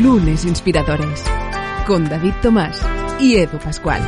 Lunes Inspiradores con David Tomás y Edu Pascual.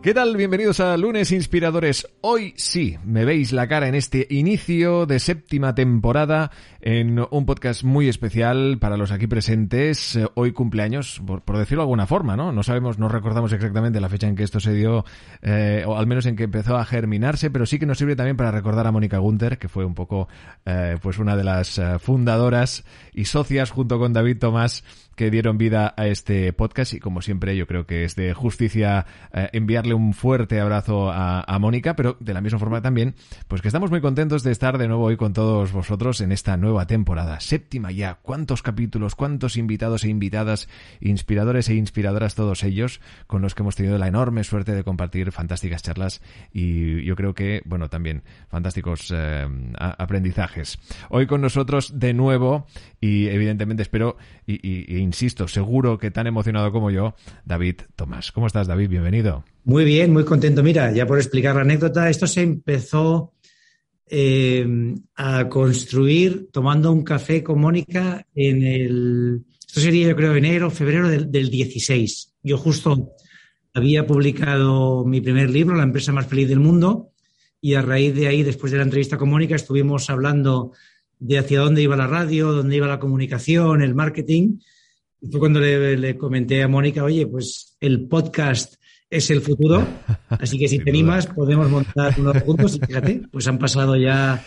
¿Qué tal? Bienvenidos a Lunes Inspiradores. Hoy sí, me veis la cara en este inicio de séptima temporada en un podcast muy especial para los aquí presentes. Eh, Hoy cumpleaños, por, decirlo de alguna forma, ¿no? No sabemos, no recordamos exactamente la fecha en que esto se dio, eh, o al menos en que empezó a germinarse, pero sí que nos sirve también para recordar a Mónica Gunther, que fue un poco, eh, pues una de las eh, fundadoras y socias junto con David Tomás que dieron vida a este podcast y como siempre yo creo que es de justicia eh, enviarle un fuerte abrazo a Mónica, pero de la misma forma también, pues que estamos muy contentos de estar de nuevo hoy con todos vosotros en esta nueva temporada, séptima ya, cuántos capítulos, cuántos invitados e invitadas, inspiradores e inspiradoras todos ellos, con los que hemos tenido la enorme suerte de compartir fantásticas charlas y yo creo que, bueno, también fantásticos eh, aprendizajes. Hoy con nosotros de nuevo y evidentemente espero y- e insisto, seguro que tan emocionado como yo, David Tomás. ¿Cómo estás, David? Bienvenido. Muy bien, muy contento. Mira, ya por explicar la anécdota, esto se empezó eh, a construir tomando un café con Mónica en el, esto sería yo creo enero, febrero del, del 16. Yo justo había publicado mi primer libro, La empresa más feliz del mundo, y a raíz de ahí, después de la entrevista con Mónica, estuvimos hablando de hacia dónde iba la radio, dónde iba la comunicación, el marketing. Y fue cuando le, le comenté a Mónica, oye, pues el podcast es el futuro, así que si te animas podemos montar uno juntos y fíjate, pues han pasado ya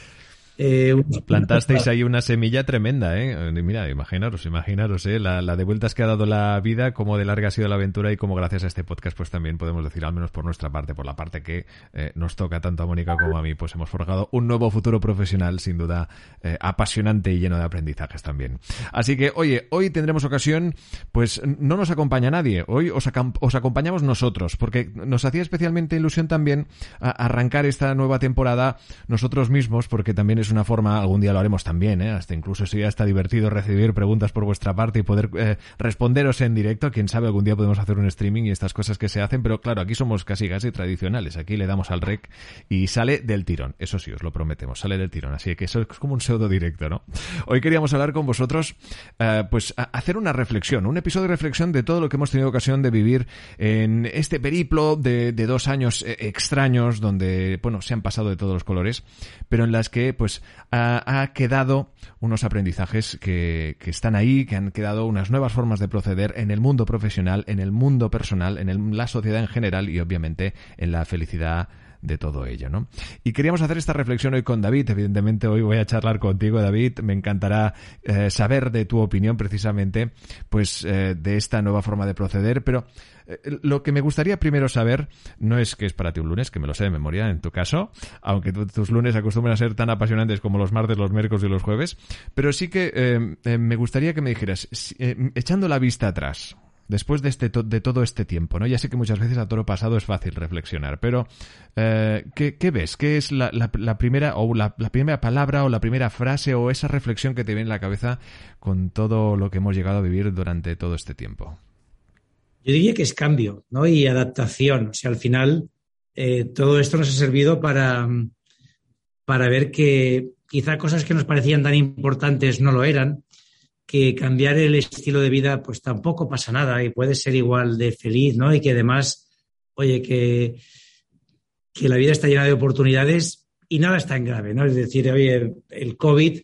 eh, Plantasteis ahí una semilla tremenda, ¿eh? Mira, imaginaros, imaginaros, ¿eh? La, de vueltas que ha dado la vida, cómo de larga ha sido la aventura y cómo gracias a este podcast, pues también podemos decir, al menos por nuestra parte, por la parte que eh, nos toca tanto a Mónica como a mí, pues hemos forjado un nuevo futuro profesional, sin duda, eh, apasionante y lleno de aprendizajes también. Así que, oye, hoy tendremos ocasión, pues no nos acompaña nadie, hoy os, os acompañamos nosotros, porque nos hacía especialmente ilusión también arrancar esta nueva temporada nosotros mismos, porque también es una forma, algún día lo haremos también, ¿eh? hasta incluso sería hasta divertido recibir preguntas por vuestra parte y poder eh, responderos en directo, quién sabe, algún día podemos hacer un streaming y estas cosas que se hacen, pero claro, aquí somos casi casi tradicionales, aquí le damos al rec y sale del tirón, eso sí, os lo prometemos, sale del tirón, así que eso es como un pseudo directo, ¿no? Hoy queríamos hablar con vosotros, eh, pues hacer una reflexión, un episodio de reflexión de todo lo que hemos tenido ocasión de vivir en este periplo de, de dos años eh, extraños donde, bueno, se han pasado de todos los colores, pero en las que, pues, ha, quedado unos aprendizajes que, están ahí, que han quedado unas nuevas formas de proceder en el mundo profesional, en el mundo personal, en la sociedad en general y, obviamente, en la felicidad de todo ello, ¿no? Y queríamos hacer esta reflexión hoy con David. Evidentemente, hoy voy a charlar contigo, David. Me encantará eh, saber de tu opinión, precisamente, pues, eh, de esta nueva forma de proceder. Pero eh, lo que me gustaría primero saber no es que es para ti un lunes, que me lo sé de memoria en tu caso, aunque tu- tus lunes acostumbran a ser tan apasionantes como los martes, los miércoles y los jueves. Pero sí que me gustaría que me dijeras, echando la vista atrás, después de, este to- de todo este tiempo, ¿no? Ya sé que muchas veces a toro pasado es fácil reflexionar, pero eh, ¿qué, ves? ¿Qué es la, la- primera o la, primera palabra o la primera frase o esa reflexión que te viene en la cabeza con todo lo que hemos llegado a vivir durante todo este tiempo? Yo diría que es cambio ¿no? y adaptación. O sea, al final eh, todo esto nos ha servido para, para ver que quizá cosas que nos parecían tan importantes no lo eran, que cambiar el estilo de vida pues tampoco pasa nada y puede ser igual de feliz, ¿no? Y que además, oye, que, que la vida está llena de oportunidades y nada es tan grave, ¿no? Es decir, oye, el COVID,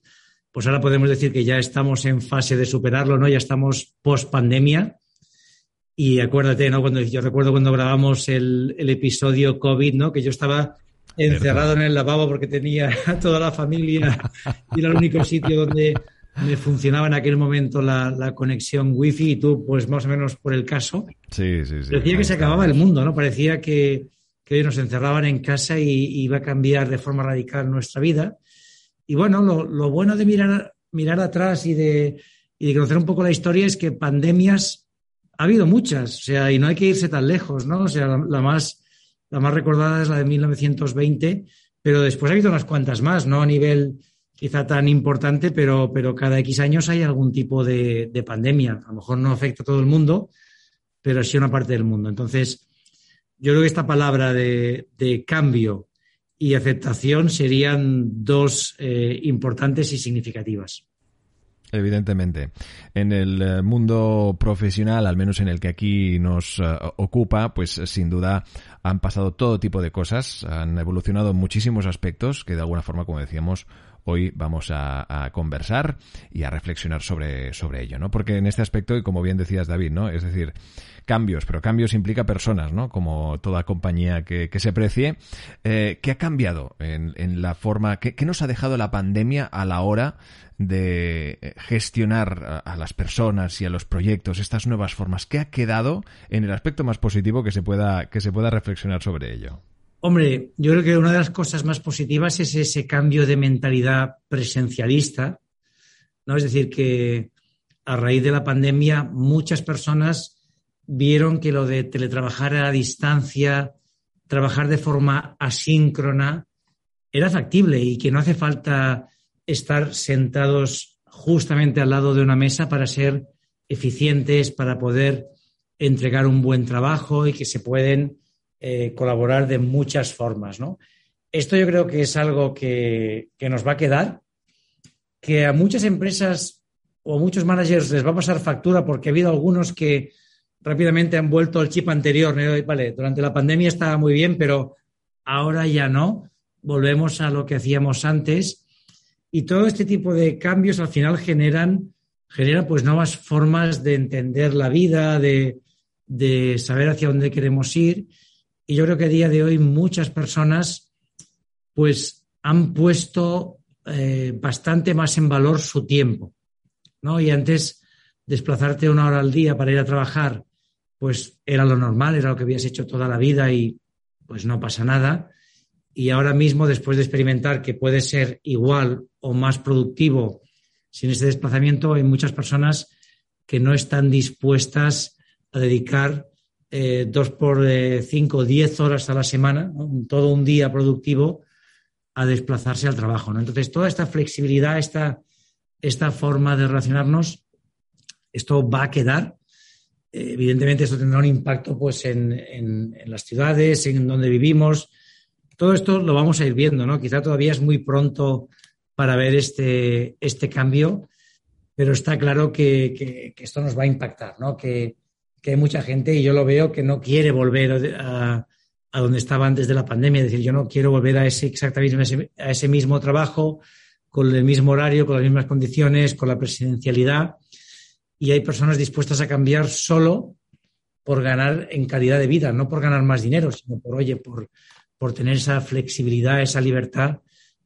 pues ahora podemos decir que ya estamos en fase de superarlo, ¿no? Ya estamos post pandemia. Y acuérdate, ¿no? Cuando yo recuerdo cuando grabamos el, el episodio COVID, ¿no? Que yo estaba encerrado en el lavabo porque tenía a toda la familia y era el único sitio donde me funcionaba en aquel momento la, conexión wifi y tú, pues más o menos por el caso. Sí, sí, sí. Parecía que se acababa el mundo, ¿no? Parecía que, que nos encerraban en casa y, iba a cambiar de forma radical nuestra vida. Y bueno, lo, bueno de mirar, mirar atrás y de, y de conocer un poco la historia es que pandemias ha habido muchas, o sea, y no hay que irse tan lejos, ¿no? O sea, la, más, la más recordada es la de 1920, pero después ha habido unas cuantas más, no a nivel quizá tan importante, pero, pero cada X años hay algún tipo de, pandemia. A lo mejor no afecta a todo el mundo, pero sí a una parte del mundo. Entonces, yo creo que esta palabra de, cambio y aceptación serían dos eh, importantes y significativas. Evidentemente. En el eh, mundo profesional, al menos en el que aquí nos eh, ocupa, pues sin duda han pasado todo tipo de cosas, han evolucionado muchísimos aspectos que de alguna forma, como decíamos, hoy vamos a, conversar y a reflexionar sobre, sobre ello, ¿no? Porque en este aspecto, y como bien decías David, ¿no? Es decir, cambios, pero cambios implica personas, ¿no? Como toda compañía que, se precie. Eh, ¿Qué ha cambiado en, la forma, qué, nos ha dejado la pandemia a la hora de eh, gestionar a, las personas y a los proyectos, estas nuevas formas? ¿Qué ha quedado en el aspecto más positivo que se pueda, que se pueda reflexionar sobre ello? Hombre, yo creo que una de las cosas más positivas es ese cambio de mentalidad presencialista, ¿no? Es decir, que a raíz de la pandemia muchas personas vieron que lo de teletrabajar a distancia, trabajar de forma asíncrona, era factible y que no hace falta estar sentados justamente al lado de una mesa para ser eficientes, para poder entregar un buen trabajo y que se pueden eh, colaborar de muchas formas, ¿no? Esto yo creo que es algo que, nos va a quedar, que a muchas empresas o a muchos managers les va a pasar factura porque ha habido algunos que rápidamente han vuelto al chip anterior. Vale, durante la pandemia estaba muy bien, pero ahora ya no. Volvemos a lo que hacíamos antes. Y todo este tipo de cambios al final generan, generan pues nuevas formas de entender la vida, de, de saber hacia dónde queremos ir y yo creo que a día de hoy muchas personas pues han puesto eh, bastante más en valor su tiempo. ¿no? Y antes desplazarte una hora al día para ir a trabajar, pues era lo normal, era lo que habías hecho toda la vida y pues no pasa nada. Y ahora mismo, después de experimentar que puede ser igual o más productivo sin ese desplazamiento, hay muchas personas que no están dispuestas a dedicar eh, dos por eh, cinco, diez horas a la semana, todo un día productivo, a desplazarse al trabajo. ¿no? Entonces, toda esta flexibilidad, esta, esta forma de relacionarnos, esto va a quedar. Eh, evidentemente, esto tendrá un impacto pues, en, en, las ciudades, en donde vivimos. Todo esto lo vamos a ir viendo, ¿no? Quizá todavía es muy pronto para ver este, este cambio, pero está claro que, que, que esto nos va a impactar, ¿no? Que, que hay mucha gente, y yo lo veo, que no quiere volver a, donde estaba antes de la pandemia. Es decir, yo no quiero volver a ese exactamente mismo trabajo, con el mismo horario, con las mismas condiciones, con la presidencialidad. Y hay personas dispuestas a cambiar solo por ganar en calidad de vida, no por ganar más dinero, sino por, oye, por, por tener esa flexibilidad, esa libertad,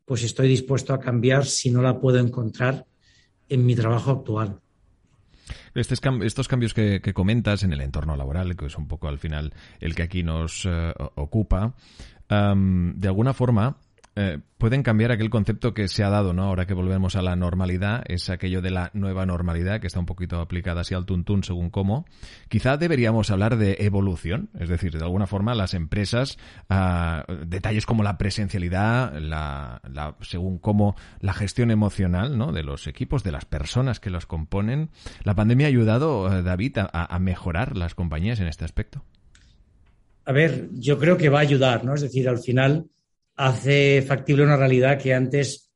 pues estoy dispuesto a cambiar si no la puedo encontrar en mi trabajo actual. Estos cambios que, comentas en el entorno laboral, que es un poco al final el que aquí nos eh, ocupa, de alguna forma eh, pueden cambiar aquel concepto que se ha dado, ¿no? Ahora que volvemos a la normalidad, es aquello de la nueva normalidad que está un poquito aplicada así al tuntún según cómo. Quizá deberíamos hablar de evolución, es decir, de alguna forma las empresas, ah, detalles como la presencialidad, la, según cómo la gestión emocional, ¿no? De los equipos, de las personas que los componen. ¿La pandemia ha ayudado, eh, David, a mejorar las compañías en este aspecto? A ver, yo creo que va a ayudar, ¿no? Es decir, al final hace factible una realidad que antes,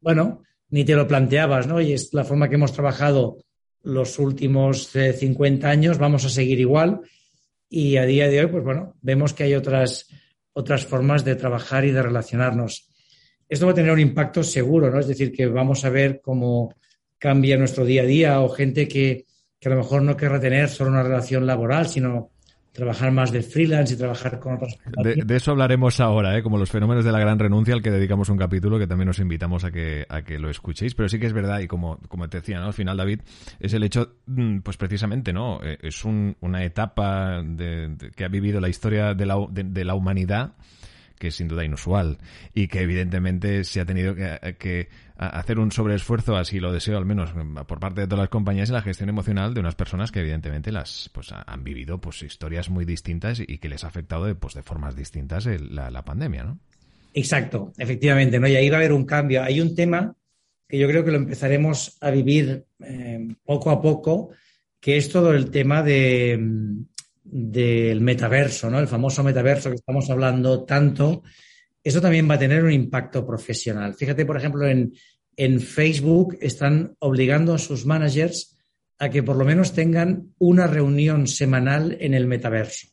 bueno, ni te lo planteabas, ¿no? Y es la forma que hemos trabajado los últimos 50 eh, años, vamos a seguir igual. Y a día de hoy, pues bueno, vemos que hay otras, otras formas de trabajar y de relacionarnos. Esto va a tener un impacto seguro, ¿no? Es decir, que vamos a ver cómo cambia nuestro día a día o gente que, que a lo mejor no querrá tener solo una relación laboral, sino trabajar más de freelance y trabajar con otras de, eso hablaremos ahora, ¿eh? como los fenómenos de la gran renuncia, al que dedicamos un capítulo que también os invitamos a que, a que lo escuchéis. Pero sí que es verdad, y como, como te decía, ¿no? al final, David, es el hecho, mm, pues precisamente, ¿no? Eh, es una etapa de, que ha vivido la historia de la, de la humanidad que es sin duda inusual y que evidentemente se ha tenido que, hacer un sobreesfuerzo, así lo deseo al menos por parte de todas las compañías en la gestión emocional de unas personas que evidentemente las pues han vivido pues historias muy distintas y que les ha afectado de, pues, de formas distintas la, pandemia, ¿no? Exacto, efectivamente, ¿no? Y ahí va a haber un cambio. Hay un tema que yo creo que lo empezaremos a vivir eh, poco a poco, que es todo el tema de, del metaverso, ¿no? El famoso metaverso que estamos hablando tanto, eso también va a tener un impacto profesional. Fíjate, por ejemplo, en, Facebook están obligando a sus managers a que por lo menos tengan una reunión semanal en el metaverso.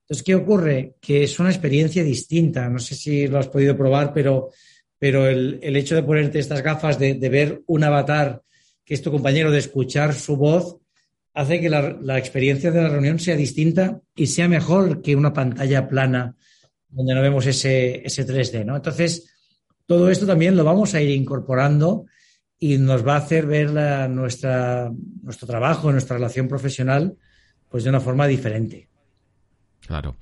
Entonces, ¿qué ocurre? Que es una experiencia distinta. No sé si lo has podido probar, pero, pero el, hecho de ponerte estas gafas, de, de, ver un avatar que es tu compañero, de escuchar su voz, hace que la, experiencia de la reunión sea distinta y sea mejor que una pantalla plana donde no vemos ese, ese 3D, ¿no? Entonces, todo esto también lo vamos a ir incorporando y nos va a hacer ver nuestra, nuestro trabajo, nuestra relación profesional, pues de una forma diferente. Claro.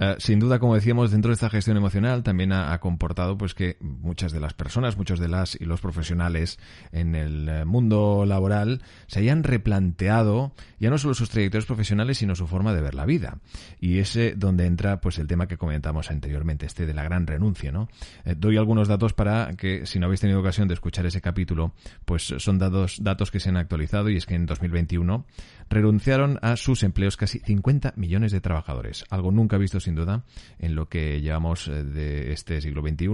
Eh, sin duda, como decíamos, dentro de esta gestión emocional también ha, comportado pues que muchas de las personas, muchos de las y los profesionales en el eh, mundo laboral se hayan replanteado ya no solo sus trayectorias profesionales, sino su forma de ver la vida. Y ese donde entra pues el tema que comentamos anteriormente, este de la gran renuncia, ¿no? Eh, doy algunos datos para que si no habéis tenido ocasión de escuchar ese capítulo, pues son datos datos que se han actualizado y es que en 2021 renunciaron a sus empleos casi 50 millones de trabajadores, algo nunca visto sin duda en lo que llevamos eh, de este siglo XXI.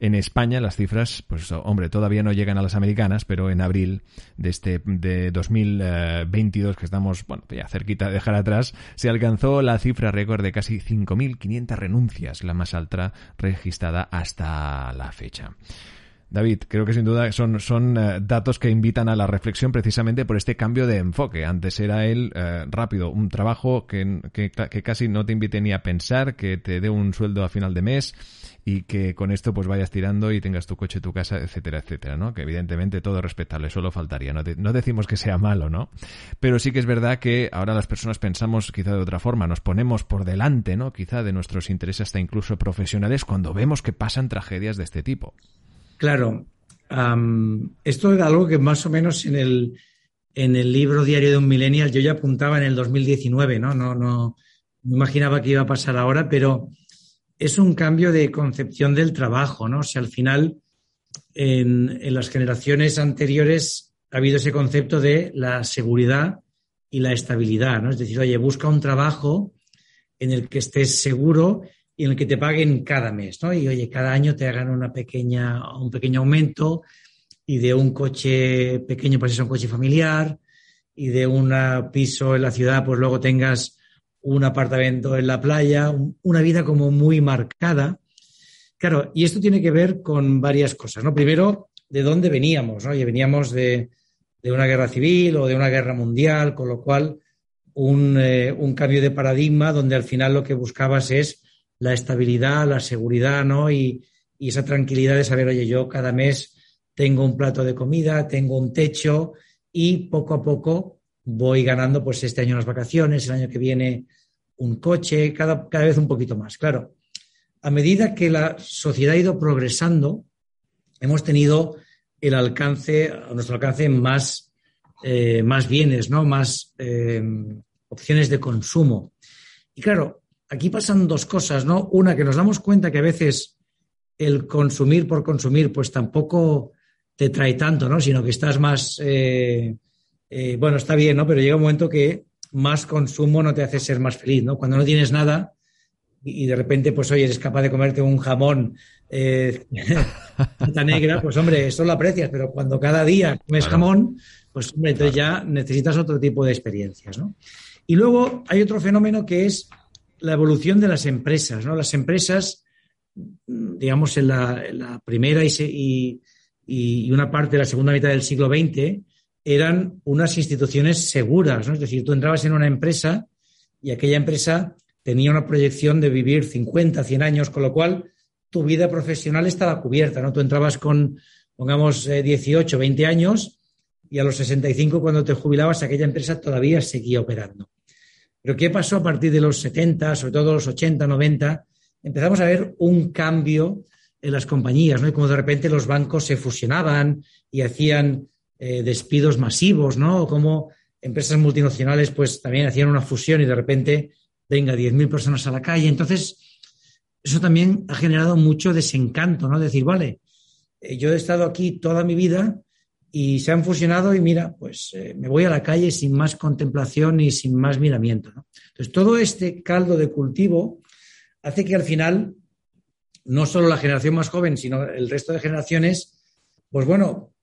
En España las cifras, pues hombre, todavía no llegan a las americanas, pero en abril de este de 2022 que estamos, bueno, ya cerquita de dejar atrás, se alcanzó la cifra récord de casi 5.500 renuncias, la más alta registrada hasta la fecha. David, creo que sin duda son, son eh, datos que invitan a la reflexión precisamente por este cambio de enfoque. Antes era el eh, rápido, un trabajo que, que, casi no te invite ni a pensar, que te dé un sueldo a final de mes y que con esto pues vayas tirando y tengas tu coche, tu casa, etcétera, etcétera, ¿no? Que evidentemente todo es respetable, solo faltaría. No decimos que sea malo, ¿no? Pero sí que es verdad que ahora las personas pensamos quizá de otra forma, nos ponemos por delante, ¿no? Quizá de nuestros intereses hasta incluso profesionales cuando vemos que pasan tragedias de este tipo. Claro, esto era algo que más o menos en el, en el libro Diario de un Millennial yo ya apuntaba en el 2019, ¿no? No, no, no imaginaba que iba a pasar ahora, pero es un cambio de concepción del trabajo, ¿no? O sea, al final, en, en las generaciones anteriores ha habido ese concepto de la seguridad y la estabilidad, ¿no? Es decir, oye, busca un trabajo en el que estés seguro y en el que te paguen cada mes, ¿no? Y oye, cada año te hagan una pequeña, un pequeño aumento y de un coche pequeño pues es un coche familiar y de un piso en la ciudad pues luego tengas un apartamento en la playa, una vida como muy marcada. Claro, y esto tiene que ver con varias cosas, ¿no? Primero, de dónde veníamos, ¿no? Y veníamos de, de una guerra civil o de una guerra mundial, con lo cual un, eh, un cambio de paradigma donde al final lo que buscabas es la estabilidad, la seguridad, ¿no? Y, esa tranquilidad de saber, oye, yo cada mes tengo un plato de comida, tengo un techo y poco a poco voy ganando, pues este año las vacaciones, el año que viene un coche, cada, cada vez un poquito más. Claro, a medida que la sociedad ha ido progresando, hemos tenido el alcance, a nuestro alcance más, eh, más bienes, ¿no? Más eh, opciones de consumo. Y claro, aquí pasan dos cosas, ¿no? Una, que nos damos cuenta que a veces el consumir por consumir, pues tampoco te trae tanto, ¿no? Sino que estás más, eh, eh, bueno, está bien, ¿no? Pero llega un momento que más consumo no te hace ser más feliz, ¿no? Cuando no tienes nada y, de repente, pues, oye, eres capaz de comerte un jamón eh, negra, pues, hombre, eso lo aprecias, pero cuando cada día comes jamón, pues, hombre, entonces ya necesitas otro tipo de experiencias, ¿no? Y luego hay otro fenómeno que es la evolución de las empresas. ¿no? Las empresas, digamos, en la, primera y, una parte de la segunda mitad del siglo XX, eran unas instituciones seguras. ¿no? Es decir, tú entrabas en una empresa y aquella empresa tenía una proyección de vivir 50, 100 años, con lo cual tu vida profesional estaba cubierta, ¿no? Tú entrabas con, pongamos, 18, eh, 20 años y a los 65, cuando te jubilabas, aquella empresa todavía seguía operando. Pero ¿qué pasó a partir de los 70, sobre todo los 80, 90? Empezamos a ver un cambio en las compañías, ¿no? Y como de repente los bancos se fusionaban y hacían eh, despidos masivos, ¿no? Como empresas multinacionales pues también hacían una fusión y de repente venga 10.000 personas a la calle. Entonces, eso también ha generado mucho desencanto, ¿no? Decir, vale, eh, yo he estado aquí toda mi vida y se han fusionado y mira, pues eh, me voy a la calle sin más contemplación y sin más miramiento. Entonces, todo este caldo de cultivo hace que al final no solo la generación más joven, sino el resto de generaciones, pues bueno,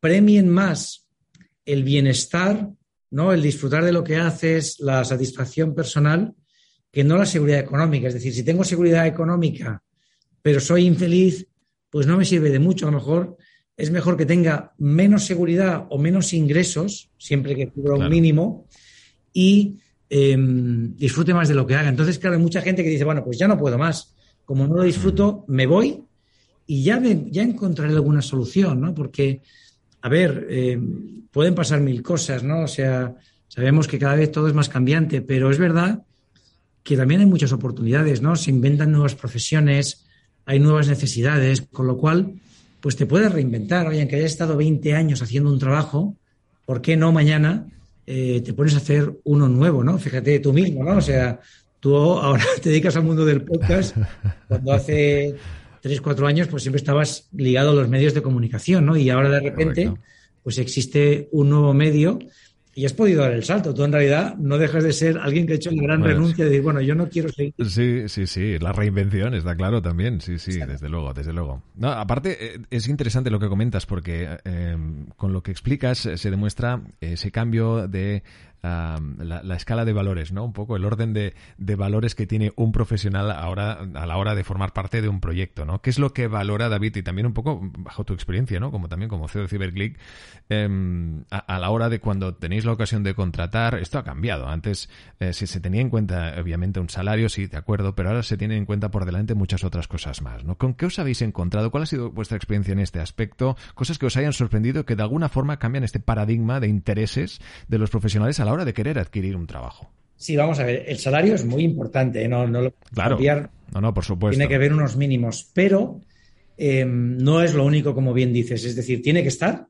premien más el bienestar, ¿no? El disfrutar de lo que haces, la satisfacción personal, que no la seguridad económica. Es decir, si tengo seguridad económica, pero soy infeliz, pues no me sirve de mucho. A lo mejor es mejor que tenga menos seguridad o menos ingresos, siempre que cubra un mínimo, y em, disfrute más de lo que haga. Entonces, claro, hay mucha gente que dice, bueno, pues ya no puedo más. Como no lo disfruto, me voy y ya, ya encontraré alguna solución, ¿no? Porque, a ver, em, pueden pasar mil cosas, ¿no? O sea, sabemos que cada vez todo es más cambiante, pero es verdad que también hay muchas oportunidades, ¿no? Se inventan nuevas profesiones, hay nuevas necesidades, con lo cual, pues te puedes reinventar. Oye, aunque hayas estado 20 años haciendo un trabajo, ¿por qué no mañana eh, te pones a hacer uno nuevo, ¿no? Fíjate tú mismo, ¿no? O sea, tú ahora te dedicas al mundo del podcast, cuando hace 3, 4 años, pues siempre estabas ligado a los medios de comunicación, ¿no? Y ahora de repente, pues existe un nuevo medio y has podido dar el salto. Tú en realidad no dejas de ser alguien que ha hecho la gran pues renuncia de decir, bueno, yo no quiero seguir. Sí, sí, sí, la reinvención está claro también, sí, sí, desde luego, desde luego. No, aparte, eh, es interesante lo que comentas porque eh, con lo que explicas se demuestra ese cambio de la, escala de valores, ¿no? Un poco el orden de, valores que tiene un profesional ahora a la hora de formar parte de un proyecto, ¿no? ¿Qué es lo que valora David y también un poco bajo tu experiencia, ¿no? Como también como CEO de CyberClick, em, a, la hora de cuando tenéis la ocasión de contratar, esto ha cambiado. Antes eh, si se tenía en cuenta, obviamente, un salario, sí, de acuerdo, pero ahora se tiene en cuenta por delante muchas otras cosas más, ¿no? ¿Con qué os habéis encontrado? ¿Cuál ha sido vuestra experiencia en este aspecto? Cosas que os hayan sorprendido que de alguna forma cambian este paradigma de intereses de los profesionales a la hora de querer adquirir un trabajo. Sí, vamos a ver, el salario es muy importante, ¿eh? no, no lo claro. No, no, por supuesto. Tiene que haber unos mínimos, pero em, no es lo único, como bien dices. Es decir, tiene que estar,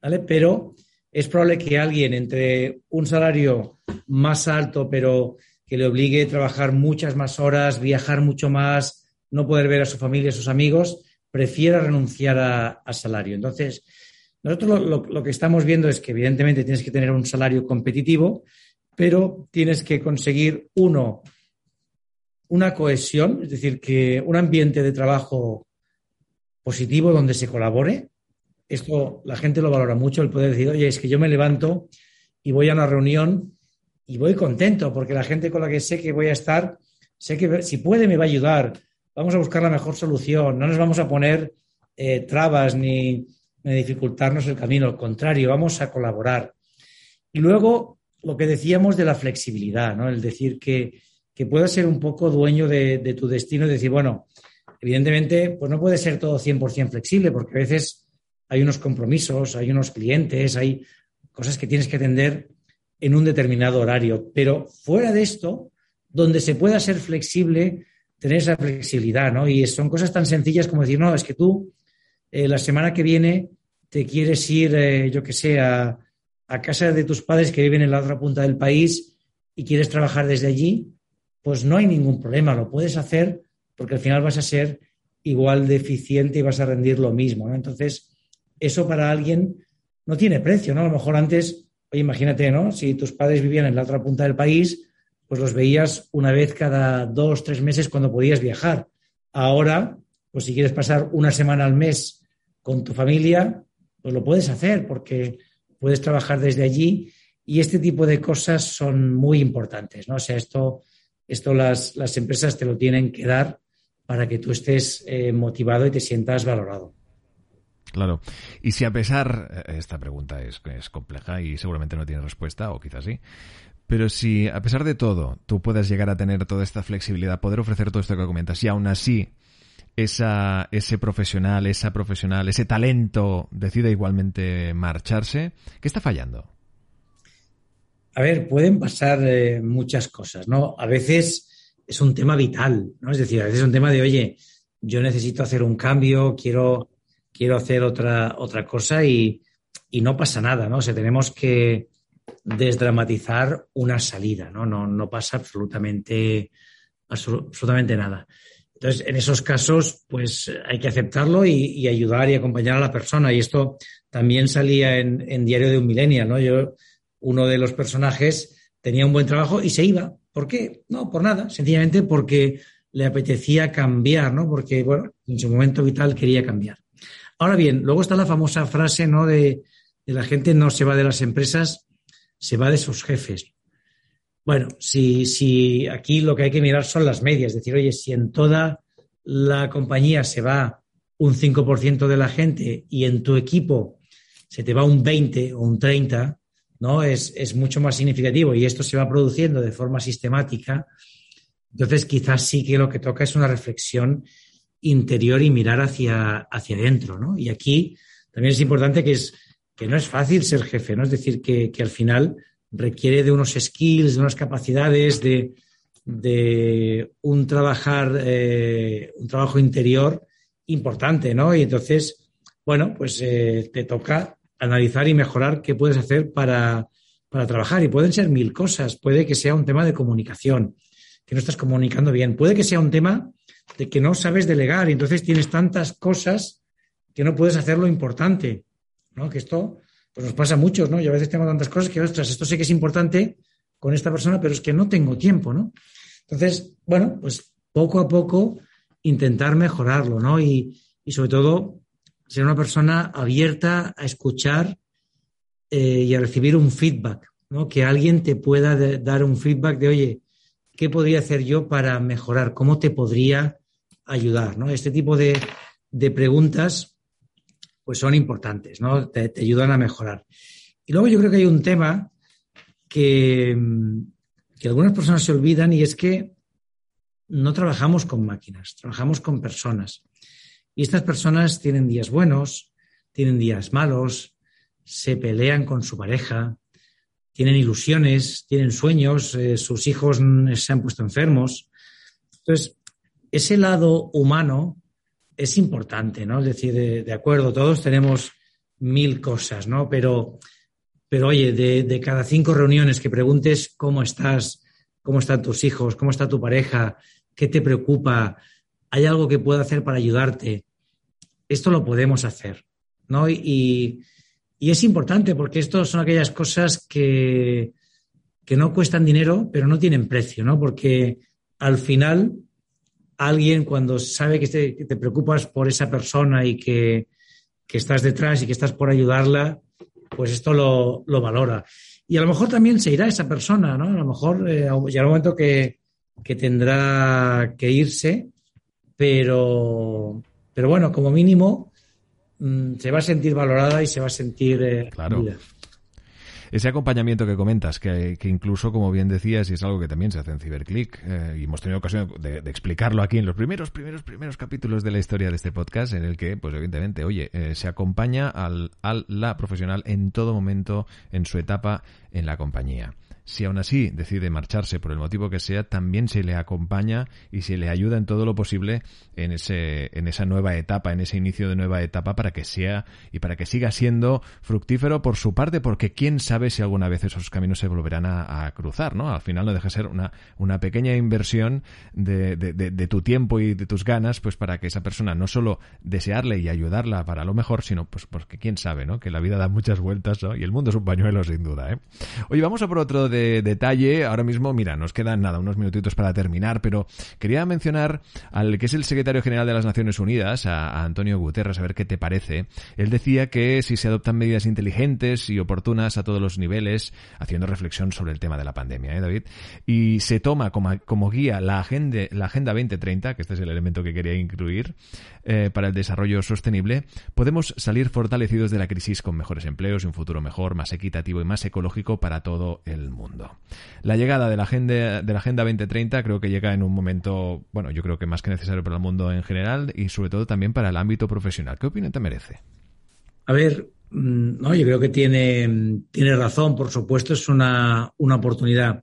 ¿vale? Pero es probable que alguien entre un salario más alto, pero que le obligue a trabajar muchas más horas, viajar mucho más, no poder ver a su familia, a sus amigos, prefiera renunciar a salario. Entonces, nosotros lo, que estamos viendo es que evidentemente tienes que tener un salario competitivo, pero tienes que conseguir, uno, una cohesión, es decir, que un ambiente de trabajo positivo donde se colabore. Esto la gente lo valora mucho, el poder decir, oye, es que yo me levanto y voy a una reunión y voy contento porque la gente con la que sé que voy a estar, sé que si puede me va a ayudar, vamos a buscar la mejor solución, no nos vamos a poner eh, trabas ni, dificultarnos el camino, al contrario, vamos a colaborar. Y luego lo que decíamos de la flexibilidad, ¿no? El decir que, que puedas ser un poco dueño de, tu destino y decir, bueno, evidentemente, pues no puede ser todo 100% flexible, porque a veces hay unos compromisos, hay unos clientes, hay cosas que tienes que atender en un determinado horario. Pero fuera de esto, donde se pueda ser flexible, tener esa flexibilidad, ¿no? Y son cosas tan sencillas como decir, no, es que tú eh, la semana que viene te quieres ir, eh, yo que sé, a, casa de tus padres que viven en la otra punta del país y quieres trabajar desde allí, pues no hay ningún problema, lo puedes hacer porque al final vas a ser igual de eficiente y vas a rendir lo mismo. Entonces, eso para alguien no tiene precio, ¿no? A lo mejor antes, oye, imagínate, ¿no? Si tus padres vivían en la otra punta del país, pues los veías una vez cada dos, tres meses cuando podías viajar. Ahora, pues si quieres pasar una semana al mes con tu familia, pues lo puedes hacer porque puedes trabajar desde allí y este tipo de cosas son muy importantes, ¿no? O sea, esto, esto las, las empresas te lo tienen que dar para que tú estés eh, motivado y te sientas valorado. Claro. Y si a pesar, eh, esta pregunta es, es compleja y seguramente no tiene respuesta, o quizás sí, Pero si, a pesar de todo, tú puedes llegar a tener toda esta flexibilidad, poder ofrecer todo esto que comentas, y aún así esa, ese profesional, esa profesional, ese talento decide igualmente marcharse, ¿qué está fallando? A ver, pueden pasar eh, muchas cosas, ¿no? A veces es un tema vital, ¿no? Es decir, a veces es un tema de, oye, yo necesito hacer un cambio, quiero, quiero hacer otra, otra cosa y, y no pasa nada, ¿no? O sea, tenemos que desdramatizar una salida, ¿no? No, no pasa absolutamente, absolutamente nada. Entonces, en esos casos, pues hay que aceptarlo y, ayudar y acompañar a la persona. Y esto también salía en, Diario de un Millennial, ¿no? Yo, uno de los personajes tenía un buen trabajo y se iba. ¿Por qué? No, por nada. Sencillamente porque le apetecía cambiar, ¿no? Porque, bueno, en su momento vital quería cambiar. Ahora bien, luego está la famosa frase, ¿no? De, de la gente no se va de las empresas, se va de sus jefes. Bueno, si, si aquí lo que hay que mirar son las medias, es decir, oye, si en toda la compañía se va un 5% de la gente y en tu equipo se te va un 20 o un 30, ¿no? Es, es, mucho más significativo y esto se va produciendo de forma sistemática. Entonces, quizás sí que lo que toca es una reflexión interior y mirar hacia, hacia adentro, ¿no? Y aquí también es importante que, es, que no es fácil ser jefe, ¿no? Es decir, que, que al final requiere de unos skills, de unas capacidades, de, un trabajar, eh, un trabajo interior importante, ¿no? Y entonces, bueno, pues eh, te toca analizar y mejorar qué puedes hacer para, para trabajar. Y pueden ser mil cosas. Puede que sea un tema de comunicación, que no estás comunicando bien. Puede que sea un tema de que no sabes delegar y entonces tienes tantas cosas que no puedes hacer lo importante, ¿no? Que esto pues nos pasa a muchos, ¿no? Yo a veces tengo tantas cosas que, ostras, esto sé que es importante con esta persona, pero es que no tengo tiempo, ¿no? Entonces, bueno, pues poco a poco intentar mejorarlo, ¿no? Y, sobre todo ser una persona abierta a escuchar eh, y a recibir un feedback, ¿no? Que alguien te pueda dar un feedback de, oye, ¿qué podría hacer yo para mejorar? ¿Cómo te podría ayudar? ¿no? Este tipo de, de preguntas pues son importantes, ¿no? Te, ayudan a mejorar. Y luego yo creo que hay un tema que, que algunas personas se olvidan y es que no trabajamos con máquinas, trabajamos con personas. Y estas personas tienen días buenos, tienen días malos, se pelean con su pareja, tienen ilusiones, tienen sueños, eh, sus hijos se han puesto enfermos. Entonces, ese lado humano es importante, ¿no? Es decir, de, acuerdo, todos tenemos mil cosas, ¿no? Pero, pero oye, de, cada cinco reuniones que preguntes cómo estás, cómo están tus hijos, cómo está tu pareja, qué te preocupa, hay algo que pueda hacer para ayudarte, esto lo podemos hacer, ¿no? Y, y es importante porque esto son aquellas cosas que, que no cuestan dinero, pero no tienen precio, ¿no? Porque al final alguien cuando sabe que te, preocupas por esa persona y que, estás detrás y que estás por ayudarla, pues esto lo, valora. Y a lo mejor también se irá esa persona, ¿no? A lo mejor eh, llegará un momento que, tendrá que irse, pero, pero bueno, como mínimo mm, se va a sentir valorada y se va a sentir eh, claro. Ese acompañamiento que comentas, que, incluso, como bien decías, y es algo que también se hace en Ciberclick, eh, y hemos tenido ocasión de, explicarlo aquí en los primeros, primeros, primeros capítulos de la historia de este podcast, en el que, pues evidentemente, oye, eh, se acompaña al, al la profesional en todo momento en su etapa en la compañía. Si aún así decide marcharse por el motivo que sea, también se le acompaña y se le ayuda en todo lo posible en ese, en esa nueva etapa, en ese inicio de nueva etapa para que sea y para que siga siendo fructífero por su parte, porque quién sabe si alguna vez esos caminos se volverán a, cruzar, ¿no? Al final no deja de ser una, una pequeña inversión de, de, tu tiempo y de tus ganas, pues para que esa persona no solo desearle y ayudarla para lo mejor, sino pues porque quién sabe, ¿no? Que la vida da muchas vueltas, ¿no? Y el mundo es un pañuelo sin duda, ¿eh? Oye, vamos a por otro de detalle. Ahora mismo, mira, nos quedan nada, unos minutitos para terminar, pero quería mencionar al que es el secretario general de las Naciones Unidas, a, Antonio Guterres, a ver qué te parece. Él decía que si se adoptan medidas inteligentes y oportunas a todos los niveles, haciendo reflexión sobre el tema de la pandemia, ¿eh, David? Y se toma como, como guía la agenda, la agenda 2030, que este es el elemento que quería incluir, eh, para el desarrollo sostenible, podemos salir fortalecidos de la crisis con mejores empleos y un futuro mejor, más equitativo y más ecológico para todo el mundo. Mundo. La llegada de la agenda de la agenda 2030 creo que llega en un momento, bueno, yo creo que más que necesario para el mundo en general y sobre todo también para el ámbito profesional. ¿Qué opinión te merece? A ver, mm, no, yo creo que tiene, tiene razón, por supuesto, es una, una oportunidad.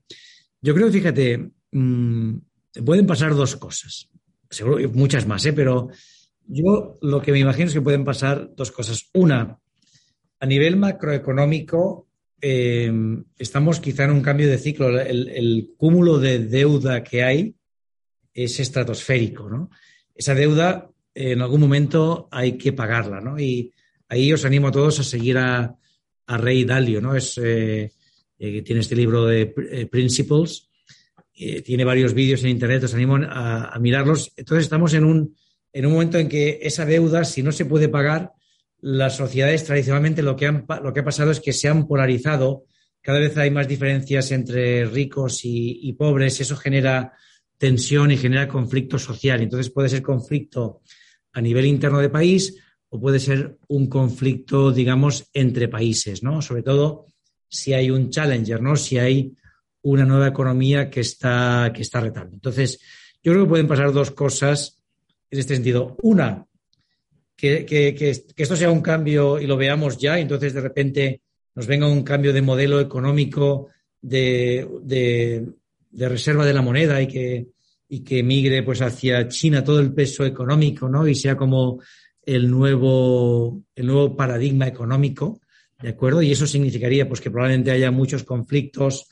Yo creo, fíjate, mmm, pueden pasar dos cosas. Seguro muchas más, ¿eh? pero yo lo que me imagino es que pueden pasar dos cosas. Una, a nivel macroeconómico, eh, estamos quizá en un cambio de ciclo. El, el, cúmulo de deuda que hay es estratosférico, ¿no? Esa deuda eh, en algún momento hay que pagarla, ¿no? Y ahí os animo a todos a seguir a, a Rey Dalio, ¿no? Es, eh, eh tiene este libro de eh, Principles, eh, tiene varios vídeos en Internet, os animo a, a mirarlos. Entonces estamos en un en un momento en que esa deuda, si no se puede pagar, las sociedades tradicionalmente lo que, han, lo que ha pasado es que se han polarizado, cada vez hay más diferencias entre ricos y, y pobres, eso genera tensión y genera conflicto social. Entonces puede ser conflicto a nivel interno de país o puede ser un conflicto, digamos, entre países, ¿no? Sobre todo si hay un challenger, ¿no? Si hay una nueva economía que está, que está retando. Entonces, yo creo que pueden pasar dos cosas en este sentido. Una, que, que, esto sea un cambio y lo veamos ya, y entonces de repente nos venga un cambio de modelo económico de, de, de reserva de la moneda y que, y que migre pues hacia China todo el peso económico, ¿no? Y sea como el nuevo, el nuevo paradigma económico, ¿de acuerdo? Y eso significaría pues que probablemente haya muchos conflictos,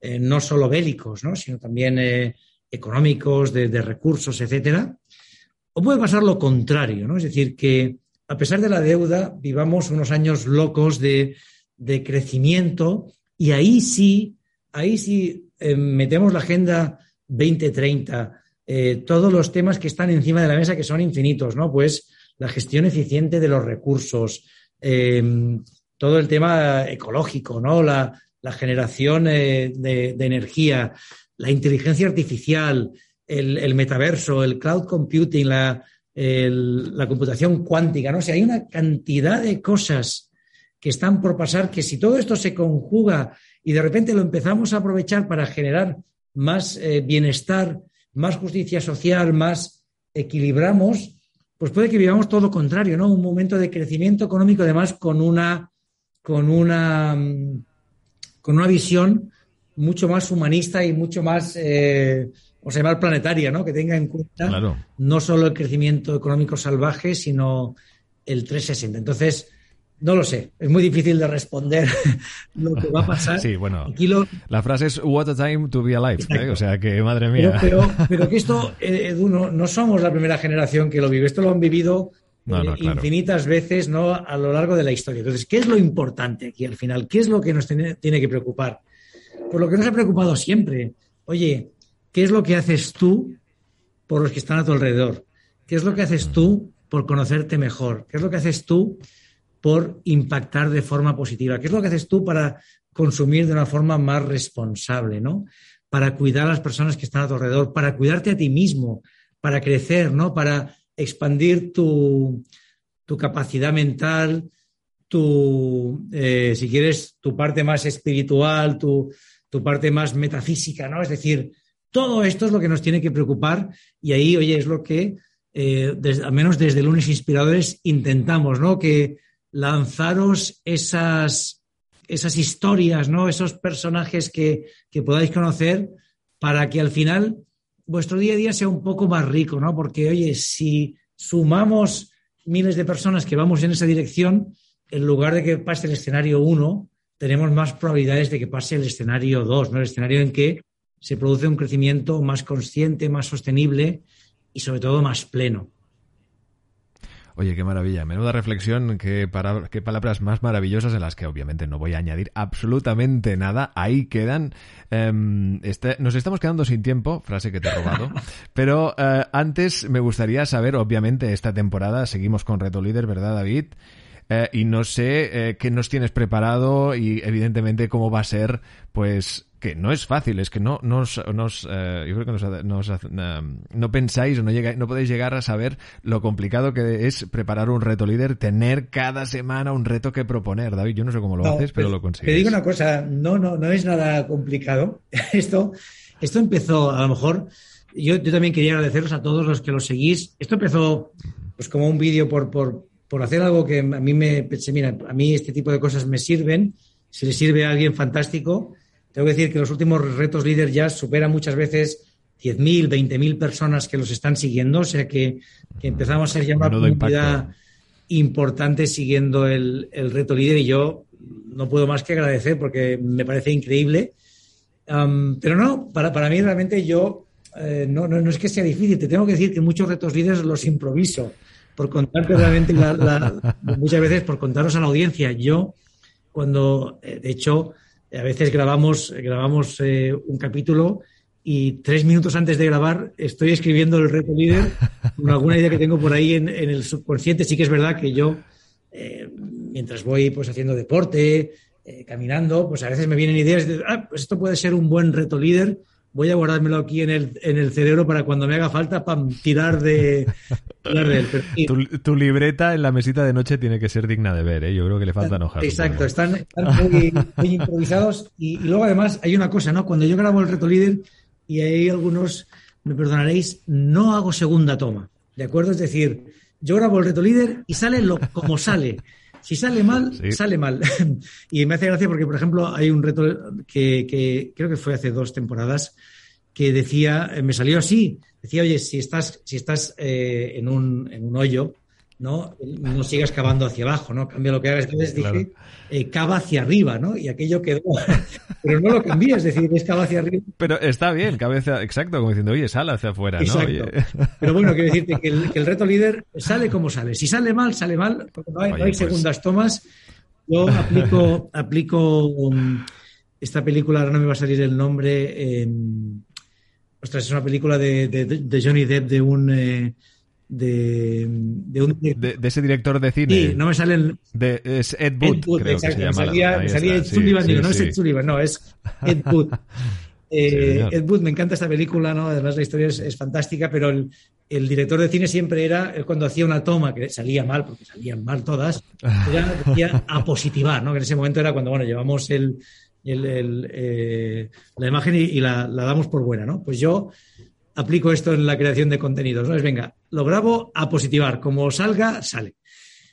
eh, no solo bélicos, ¿no? Sino también eh, económicos, de, de recursos, etcétera. O puede pasar lo contrario, ¿no? Es decir, que a pesar de la deuda, vivamos unos años locos de, de crecimiento y ahí sí, ahí sí eh, metemos la agenda 2030, eh, todos los temas que están encima de la mesa que son infinitos, ¿no? Pues la gestión eficiente de los recursos, eh, todo el tema ecológico, ¿no? La, generación eh, de, energía, la inteligencia artificial, el, metaverso, el cloud computing, la, computación cuántica, ¿no? O hay una cantidad de cosas que están por pasar que si todo esto se conjuga y de repente lo empezamos a aprovechar para generar más eh, bienestar, más justicia social, más equilibramos, pues puede que vivamos todo lo contrario, ¿no? Un momento de crecimiento económico, además, con una, con una, con una visión mucho más humanista y mucho más eh, o sea, más planetaria, ¿no? Que tenga en cuenta claro. no solo el crecimiento económico salvaje, sino el 360. Entonces, no lo sé, es muy difícil de responder lo que va a pasar. Sí, bueno, lo... la frase es What a time to be alive, ¿eh? o sea que madre mía. Pero, pero, pero que esto, eh, Edu, no, no, somos la primera generación que lo vive, esto lo han vivido no, no, claro. infinitas veces ¿no? a lo largo de la historia. Entonces, ¿qué es lo importante aquí al final? ¿Qué es lo que nos tiene, tiene que preocupar? Por lo que nos ha preocupado siempre. Oye, ¿qué es lo que haces tú por los que están a tu alrededor? ¿Qué es lo que haces tú por conocerte mejor? ¿Qué es lo que haces tú por impactar de forma positiva? ¿Qué es lo que haces tú para consumir de una forma más responsable, ¿no? Para cuidar a las personas que están a tu alrededor, para cuidarte a ti mismo, para crecer, ¿no? Para expandir tu, tu capacidad mental, tu, eh, si quieres, tu parte más espiritual, tu, tu parte más metafísica, ¿no? Es decir, todo esto es lo que nos tiene que preocupar y ahí, oye, es lo que, eh, desde, al menos desde Lunes Inspiradores, intentamos, ¿no? Que lanzaros esas, esas historias, ¿no? Esos personajes que, que podáis conocer para que al final vuestro día a día sea un poco más rico, ¿no? Porque, oye, si sumamos miles de personas que vamos en esa dirección, en lugar de que pase el escenario 1, tenemos más probabilidades de que pase el escenario 2, ¿no? El escenario en que se produce un crecimiento más consciente, más sostenible y sobre todo más pleno. Oye, qué maravilla, menuda reflexión, qué, para, qué, palabras más maravillosas en las que obviamente no voy a añadir absolutamente nada, ahí quedan. Eh, este, nos estamos quedando sin tiempo, frase que te he robado, pero eh, antes me gustaría saber, obviamente esta temporada seguimos con Reto Líder, ¿verdad David? Eh, y no sé eh, qué nos tienes preparado y evidentemente cómo va a ser, pues que no es fácil, es que no nos, nos eh, yo creo que nos, no pensáis o no, llega, no podéis llegar a saber lo complicado que es preparar un reto líder, tener cada semana un reto que proponer. David, yo no sé cómo lo haces, pero, lo consigues. Te digo una cosa, no, no, no es nada complicado. Esto, esto empezó, a lo mejor, yo, yo también quería agradeceros a todos los que lo seguís. Esto empezó pues como un vídeo por, por, por hacer algo que a mí me pensé, mira, a mí este tipo de cosas me sirven, si le sirve a alguien fantástico. Tengo que decir que los últimos retos líder ya superan muchas veces 10.000, 20.000 personas que los están siguiendo, o sea que, empezamos a ser ya una comunidad importante siguiendo el, reto líder y yo no puedo más que agradecer porque me parece increíble. pero no, para, para mí realmente yo eh, no, no, es que sea difícil, te tengo que decir que muchos retos líderes los improviso por contarte realmente muchas veces por contaros a la audiencia. Yo, cuando, eh, de hecho, a veces grabamos, grabamos eh, un capítulo y tres minutos antes de grabar estoy escribiendo el reto líder con alguna idea que tengo por ahí en, el subconsciente. Sí que es verdad que yo, eh, mientras voy pues haciendo deporte, caminando, pues a veces me vienen ideas de, ah, pues esto puede ser un buen reto líder voy a guardármelo aquí en el, en el cerebro para cuando me haga falta para tirar de, tu, libreta en la mesita de noche tiene que ser digna de ver, ¿eh? yo creo que le faltan hojas. Exacto, están, muy, improvisados y, luego además hay una cosa, ¿no? Cuando yo grabo el reto líder y hay algunos, me perdonaréis, no hago segunda toma, ¿de acuerdo? Es decir, yo grabo el reto líder y sale lo, como sale. Si sale mal, sale mal. y me hace gracia porque, por ejemplo, hay un reto que, creo que fue hace dos temporadas que decía, me salió así, decía, oye, si estás, si estás eh, en, un, en un hoyo, ¿no? No sigas cavando hacia abajo, ¿no? Cambia lo que hagas. Entonces dije, eh, cava hacia arriba, ¿no? Y aquello quedó. Pero no lo cambié, es decir, es cava hacia arriba. Pero está bien, cabeza, exacto, como diciendo, oye, sale hacia afuera, ¿no? Pero bueno, quiero decirte que el, reto líder sale como sale. Si sale mal, sale mal, porque no hay, pues segundas tomas. Yo aplico, aplico um, esta película, ahora no me va a salir el nombre. ostras, es una película de, de, Johnny Depp de un. Eh, de, de, ese director de cine. Sí, no me sale el... De, es Ed Wood, creo que se llama. salía, salía Ed Sullivan, digo, no es Ed Sullivan, no, es Ed Wood. Eh, Ed Wood, me encanta esta película, ¿no? Además la historia es, fantástica, pero el, el, director de cine siempre era, él cuando hacía una toma que salía mal, porque salían mal todas, era, decía a positivar, ¿no? Que en ese momento era cuando, bueno, llevamos el, el, eh, la imagen y, y la, la, damos por buena, ¿no? Pues yo aplico esto en la creación de contenidos, ¿no? Es venga, lo grabo a positivar, como salga, sale.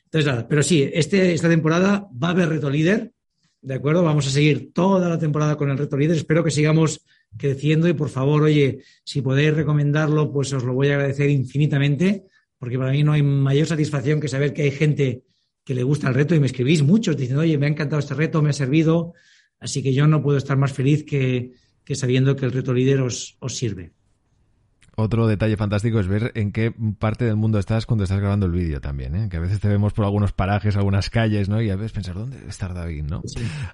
Entonces, nada, pero sí, este, esta temporada va a haber reto líder, ¿de acuerdo? Vamos a seguir toda la temporada con el reto líder. Espero que sigamos creciendo y por favor, oye, si podéis recomendarlo, pues os lo voy a agradecer infinitamente, porque para mí no hay mayor satisfacción que saber que hay gente que le gusta el reto y me escribís muchos diciendo, oye, me ha encantado este reto, me ha servido, así que yo no puedo estar más feliz que, sabiendo que el reto líder os sirve. Otro detalle fantástico es ver en qué parte del mundo estás cuando estás grabando el vídeo también, ¿eh? que a veces te vemos por algunos parajes, algunas calles, ¿no? Y a veces pensar, ¿dónde está David, no?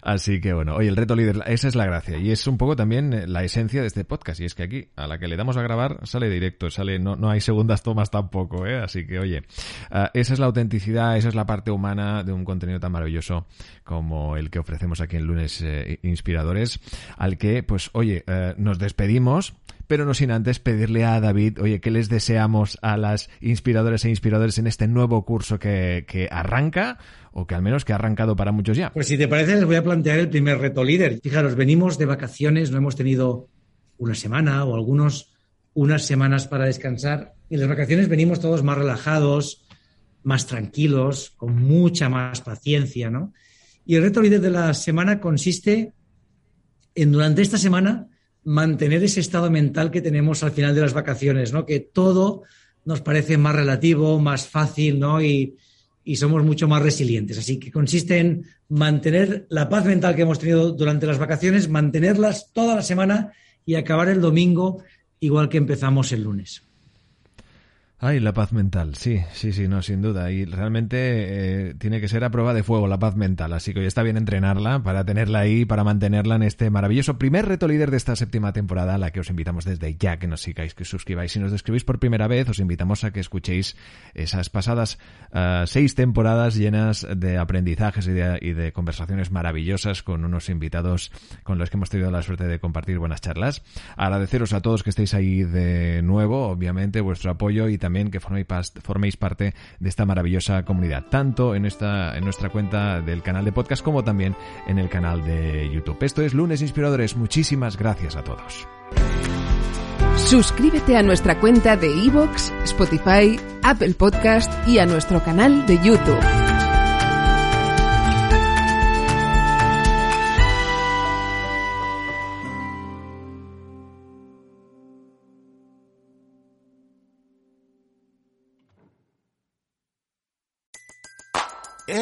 Así que bueno, oye, el reto líder, esa es la gracia. Y es un poco también eh, la esencia de este podcast. Y es que aquí, a la que le damos a grabar, sale directo, sale, no, no hay segundas tomas tampoco, ¿eh? Así que oye, ah, esa es la autenticidad, esa es la parte humana de un contenido tan maravilloso como el que ofrecemos aquí en Lunes eh, Inspiradores, al que, pues, oye, nos despedimos pero no sin antes pedirle a David, oye, ¿qué les deseamos a las inspiradoras e inspiradores en este nuevo curso que, que arranca? o que al menos que ha arrancado para muchos ya. Pues si te parece, les voy a plantear el primer reto líder. Fijaros, venimos de vacaciones, no hemos tenido una semana o algunos unas semanas para descansar. Y en las vacaciones venimos todos más relajados, más tranquilos, con mucha más paciencia, ¿no? Y el reto líder de la semana consiste en durante esta semana mantener ese estado mental que tenemos al final de las vacaciones, ¿no? Que todo nos parece más relativo, más fácil, ¿no? Y, somos mucho más resilientes. Así que consiste en mantener la paz mental que hemos tenido durante las vacaciones, mantenerlas toda la semana y acabar el domingo igual que empezamos el lunes. Ay, la paz mental, sí, sí, sí, no, sin duda. Y realmente eh, tiene que ser a prueba de fuego la paz mental, así que hoy está bien entrenarla para tenerla ahí, para mantenerla en este maravilloso primer reto líder de esta séptima temporada, a la que os invitamos desde ya que nos sigáis, que suscribáis. Si nos describís por primera vez, os invitamos a que escuchéis esas pasadas uh, seis temporadas llenas de aprendizajes y de, y de conversaciones maravillosas con unos invitados con los que hemos tenido la suerte de compartir buenas charlas. Agradeceros a todos que estéis ahí de nuevo, obviamente, vuestro apoyo y también que forméis, parte de esta maravillosa comunidad, tanto en, esta, en nuestra cuenta del canal de podcast como también en el canal de YouTube. Esto es Lunes Inspiradores. Muchísimas gracias a todos. Suscríbete a nuestra cuenta de Evox, Spotify, Apple Podcast y a nuestro canal de YouTube.